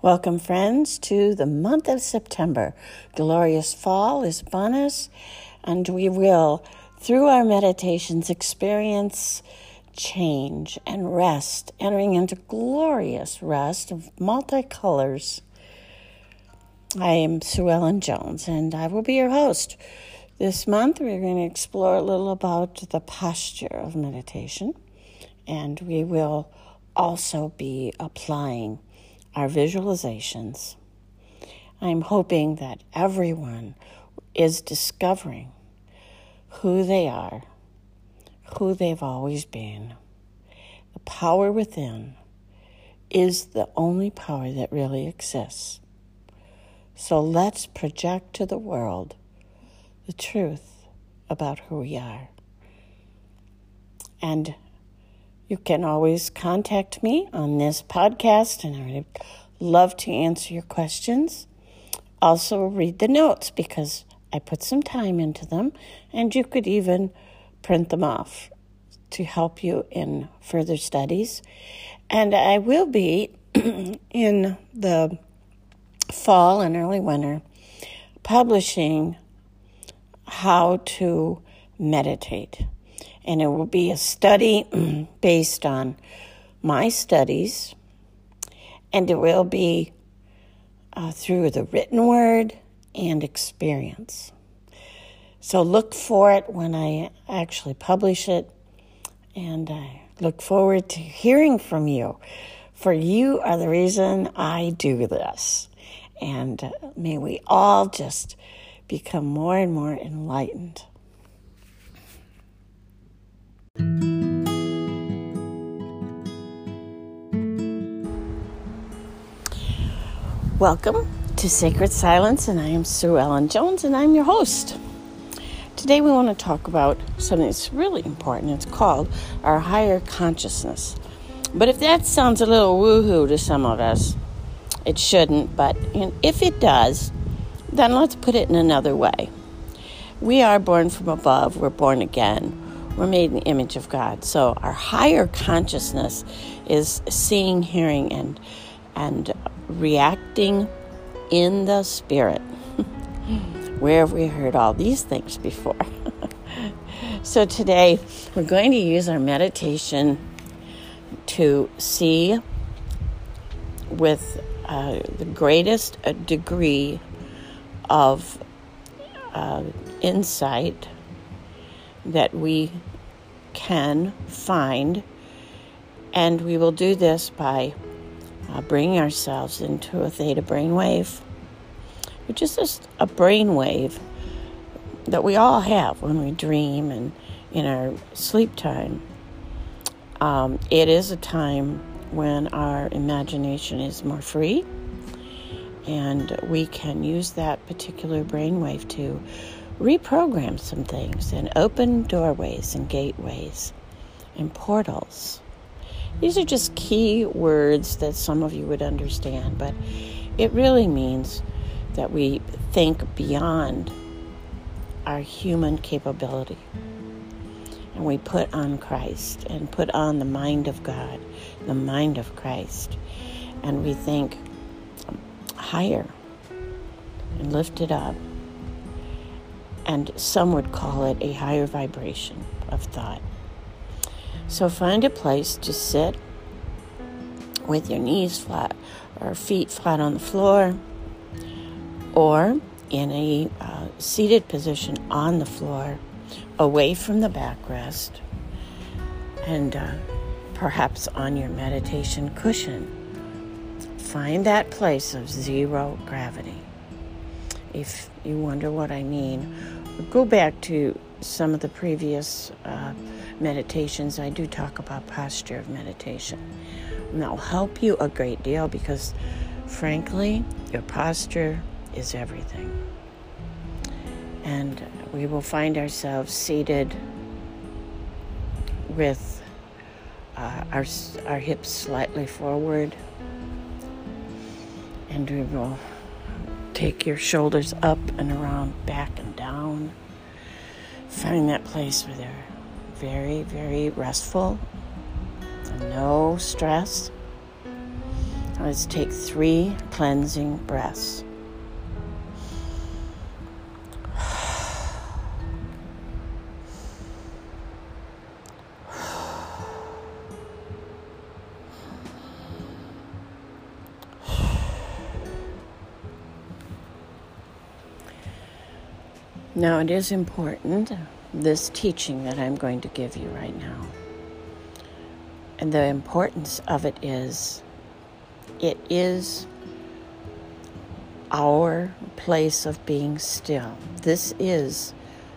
Welcome, friends, to the month of September. Glorious fall is upon us, and we will, through our meditations, experience change and rest, entering into glorious rest of multicolors. I am Sue Ellen Jones, and I will be your host. This month, we're going to explore a little about the posture of meditation, and we will also be applying our visualizations. I'm hoping that everyone is discovering who they are, who they've always been. The power within is the only power that really exists. So let's project to the world the truth about who we are. And you can always contact me on this podcast, and I would love to answer your questions. Also, read the notes because I put some time into them, and you could even print them off to help you in further studies. And I will be in the fall and early winter publishing how to meditate and it will be a study based on my studies, and it will be uh, through the written word and experience. So look for it when I actually publish it, and I look forward to hearing from you, for you are the reason I do this. And uh, may we all just become more and more enlightened. Welcome to Sacred Silence, and I am Sue Ellen Jones, and I'm your host. Today, we want to talk about something that's really important. It's called our higher consciousness. But if that sounds a little woohoo to some of us, it shouldn't. But if it does, then let's put it in another way. We are born from above, we're born again. We're made in the image of God. So our higher consciousness is seeing, hearing, and and reacting in the spirit. Where have we heard all these things before? so today we're going to use our meditation to see with uh, the greatest uh, degree of uh, insight that we can find. And we will do this by uh, bringing ourselves into a theta brain wave, which is just a brain wave that we all have when we dream and in our sleep time. Um, it is a time when our imagination is more free, and we can use that particular brainwave to reprogram some things and open doorways and gateways and portals these are just key words that some of you would understand, but it really means that we think beyond our human capability. And we put on Christ and put on the mind of God, the mind of Christ. And we think higher and lift it up. And some would call it a higher vibration of thought. So find a place to sit with your knees flat or feet flat on the floor or in a uh, seated position on the floor away from the backrest and uh, perhaps on your meditation cushion. Find that place of zero gravity. If you wonder what I mean, go back to some of the previous uh, meditations, I do talk about posture of meditation. And that'll help you a great deal because, frankly, your posture is everything. And we will find ourselves seated with uh, our, our hips slightly forward. And we will take your shoulders up and around, back and down. Find that place where they're very, very restful, no stress. Let's take three cleansing breaths. Now, it is important, this teaching that I'm going to give you right now. And the importance of it is it is our place of being still. This is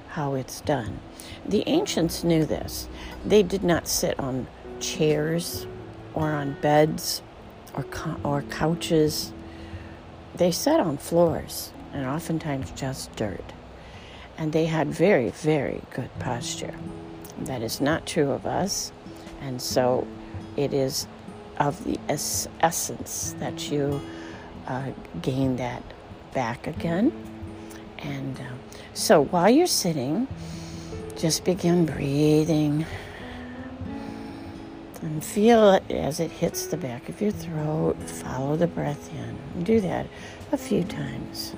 how it's done. The ancients knew this. They did not sit on chairs or on beds or, or couches. They sat on floors and oftentimes just dirt. And they had very, very good posture. That is not true of us. And so it is of the es- essence that you uh, gain that back again. And uh, so while you're sitting, just begin breathing and feel it as it hits the back of your throat. Follow the breath in. Do that a few times.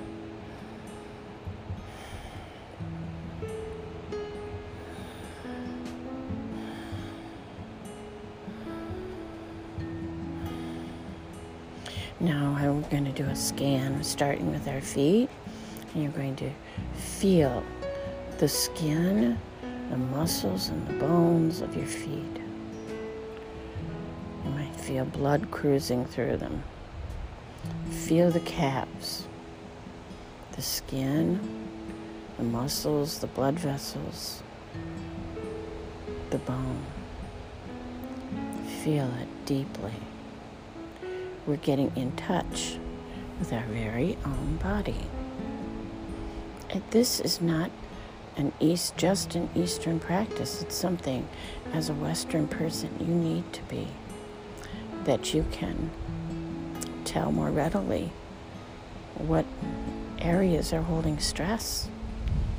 We're going to do a scan starting with our feet. And you're going to feel the skin, the muscles, and the bones of your feet. You might feel blood cruising through them. Feel the calves, the skin, the muscles, the blood vessels, the bone. Feel it deeply we're getting in touch with our very own body. And this is not an East, just an Eastern practice. It's something as a Western person you need to be, that you can tell more readily what areas are holding stress.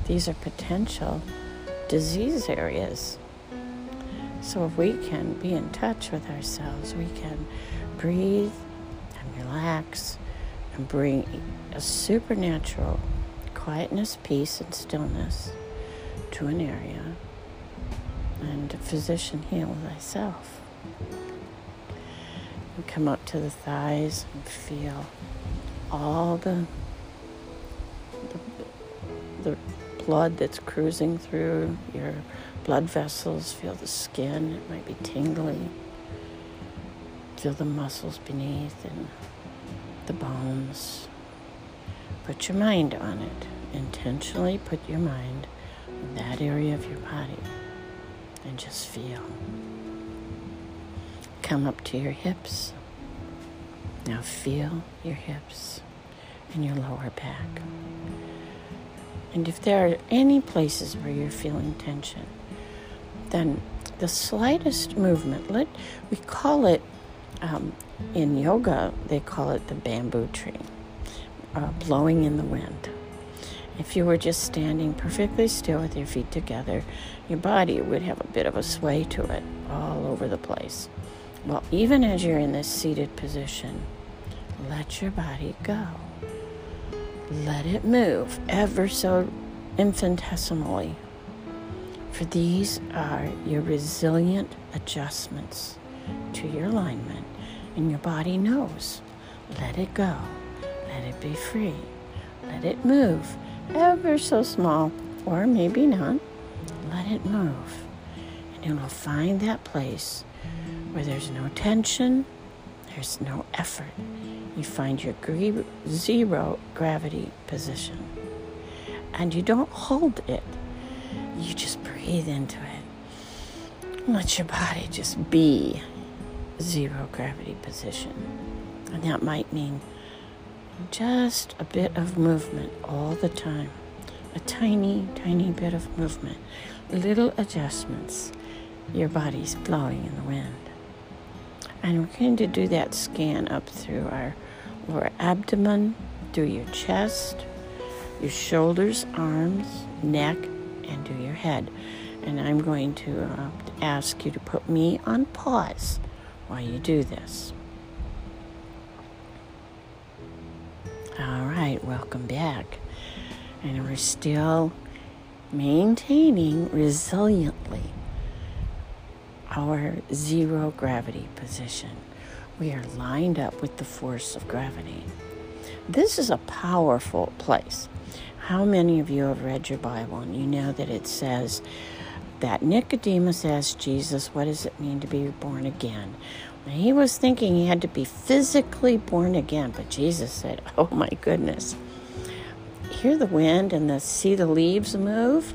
These are potential disease areas. So if we can be in touch with ourselves, we can breathe relax and bring a supernatural quietness, peace, and stillness to an area. And physician, heal thyself. And come up to the thighs and feel all the, the, the blood that's cruising through your blood vessels. Feel the skin, it might be tingling. Feel the muscles beneath and the bones. Put your mind on it. Intentionally put your mind in that area of your body and just feel. Come up to your hips. Now feel your hips and your lower back. And if there are any places where you're feeling tension, then the slightest movement, let we call it um, in yoga, they call it the bamboo tree, uh, blowing in the wind. If you were just standing perfectly still with your feet together, your body would have a bit of a sway to it all over the place. Well, even as you're in this seated position, let your body go. Let it move ever so infinitesimally. For these are your resilient adjustments to your alignment, and your body knows. Let it go. Let it be free. Let it move, ever so small, or maybe not. Let it move. And you will find that place where there's no tension, there's no effort. You find your zero gravity position. And you don't hold it, you just breathe into it. Let your body just be zero gravity position. And that might mean just a bit of movement all the time. A tiny, tiny bit of movement. Little adjustments. Your body's blowing in the wind. And we're going to do that scan up through our lower abdomen, through your chest, your shoulders, arms, neck, and through your head. And I'm going to uh, ask you to put me on pause why you do this. All right, welcome back. And we're still maintaining resiliently our zero gravity position. We are lined up with the force of gravity. This is a powerful place. How many of you have read your Bible and you know that it says that Nicodemus asked Jesus, What does it mean to be born again? he was thinking he had to be physically born again, but Jesus said, Oh my goodness, hear the wind and the, see the leaves move?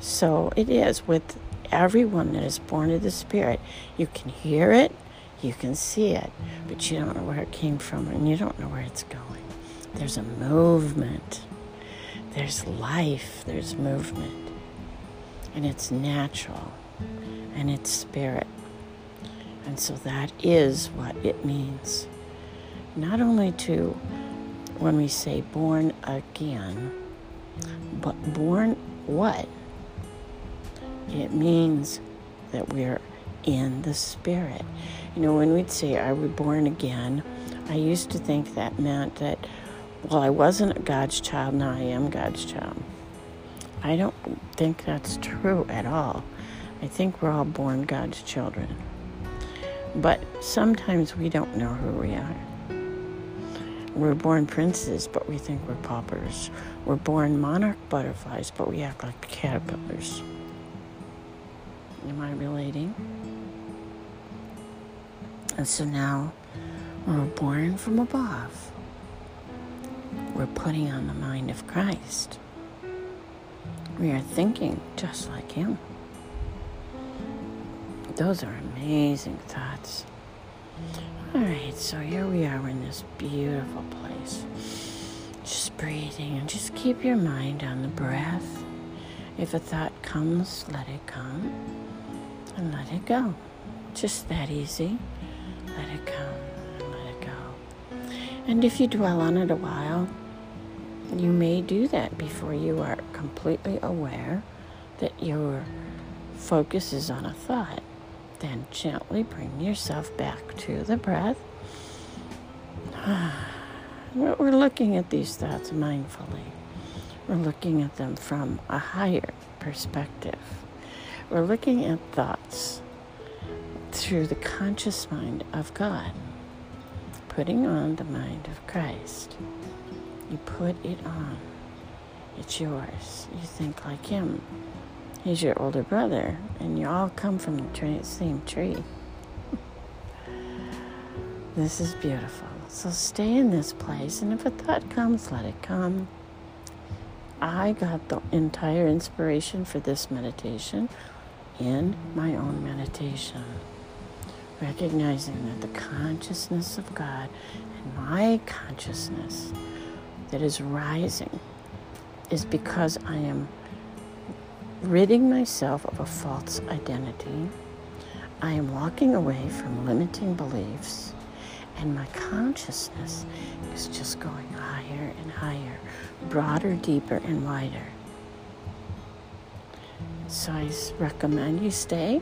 So it is with everyone that is born of the Spirit. You can hear it, you can see it, but you don't know where it came from and you don't know where it's going. There's a movement, there's life, there's movement, and it's natural and it's spirit. And so that is what it means. Not only to, when we say born again, but born what? It means that we're in the Spirit. You know, when we'd say, Are we born again? I used to think that meant that, well, I wasn't God's child, now I am God's child. I don't think that's true at all. I think we're all born God's children. But sometimes we don't know who we are. We're born princes, but we think we're paupers. We're born monarch butterflies, but we act like caterpillars. Am I relating? And so now we're born from above. We're putting on the mind of Christ. We are thinking just like Him. Those are amazing thoughts. All right, so here we are in this beautiful place. Just breathing and just keep your mind on the breath. If a thought comes, let it come and let it go. Just that easy. Let it come and let it go. And if you dwell on it a while, you may do that before you are completely aware that your focus is on a thought. Then gently bring yourself back to the breath. We're looking at these thoughts mindfully. We're looking at them from a higher perspective. We're looking at thoughts through the conscious mind of God, putting on the mind of Christ. You put it on. It's yours. You think like him. He's your older brother, and you all come from the same tree. this is beautiful. So stay in this place, and if a thought comes, let it come. I got the entire inspiration for this meditation in my own meditation recognizing that the consciousness of God and my consciousness that is rising is because I am ridding myself of a false identity. I am walking away from limiting beliefs, and my consciousness is just going higher and higher, broader, deeper, and wider. So I recommend you stay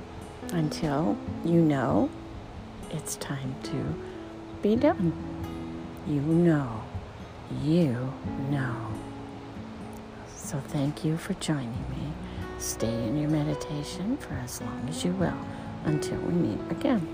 until you know it's time to be done. You know, you know. So thank you for joining me. Stay in your meditation for as long as you will until we meet again.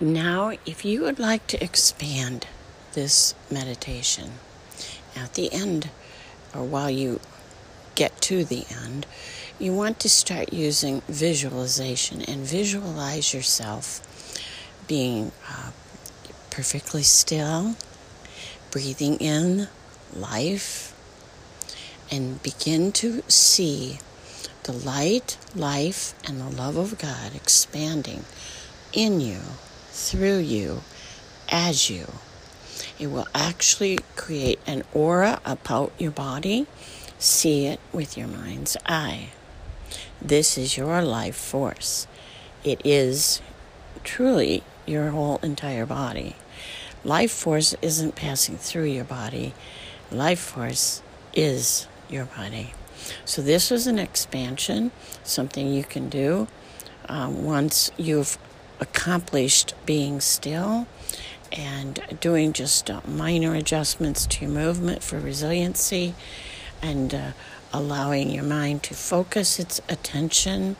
Now, if you would like to expand this meditation at the end, or while you get to the end, you want to start using visualization and visualize yourself being uh, perfectly still, breathing in life, and begin to see the light, life, and the love of God expanding in you through you as you. It will actually create an aura about your body. See it with your mind's eye. This is your life force. It is truly your whole entire body. life force isn't passing through your body, life force is your body. So, this was an expansion, something you can do um, once you've accomplished being still and doing just uh, minor adjustments to your movement for resiliency and uh, allowing your mind to focus its attention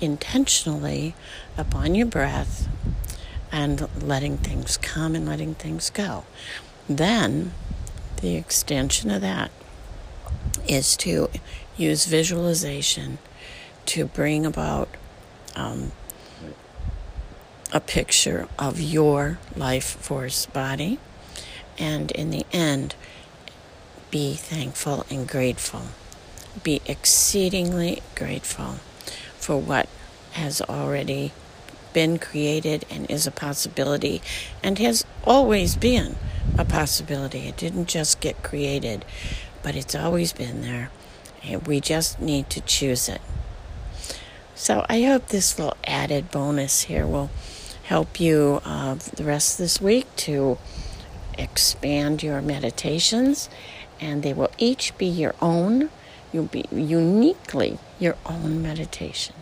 intentionally upon your breath and letting things come and letting things go. Then, the extension of that is to use visualization to bring about um, a picture of your life force body, and in the end, be thankful and grateful. Be exceedingly grateful for what has already been created and is a possibility and has always been a possibility. It didn't just get created, but it's always been there. We just need to choose it. So I hope this little added bonus here will help you uh, the rest of this week to expand your meditations, and they will each be your own. You'll be uniquely your own meditation.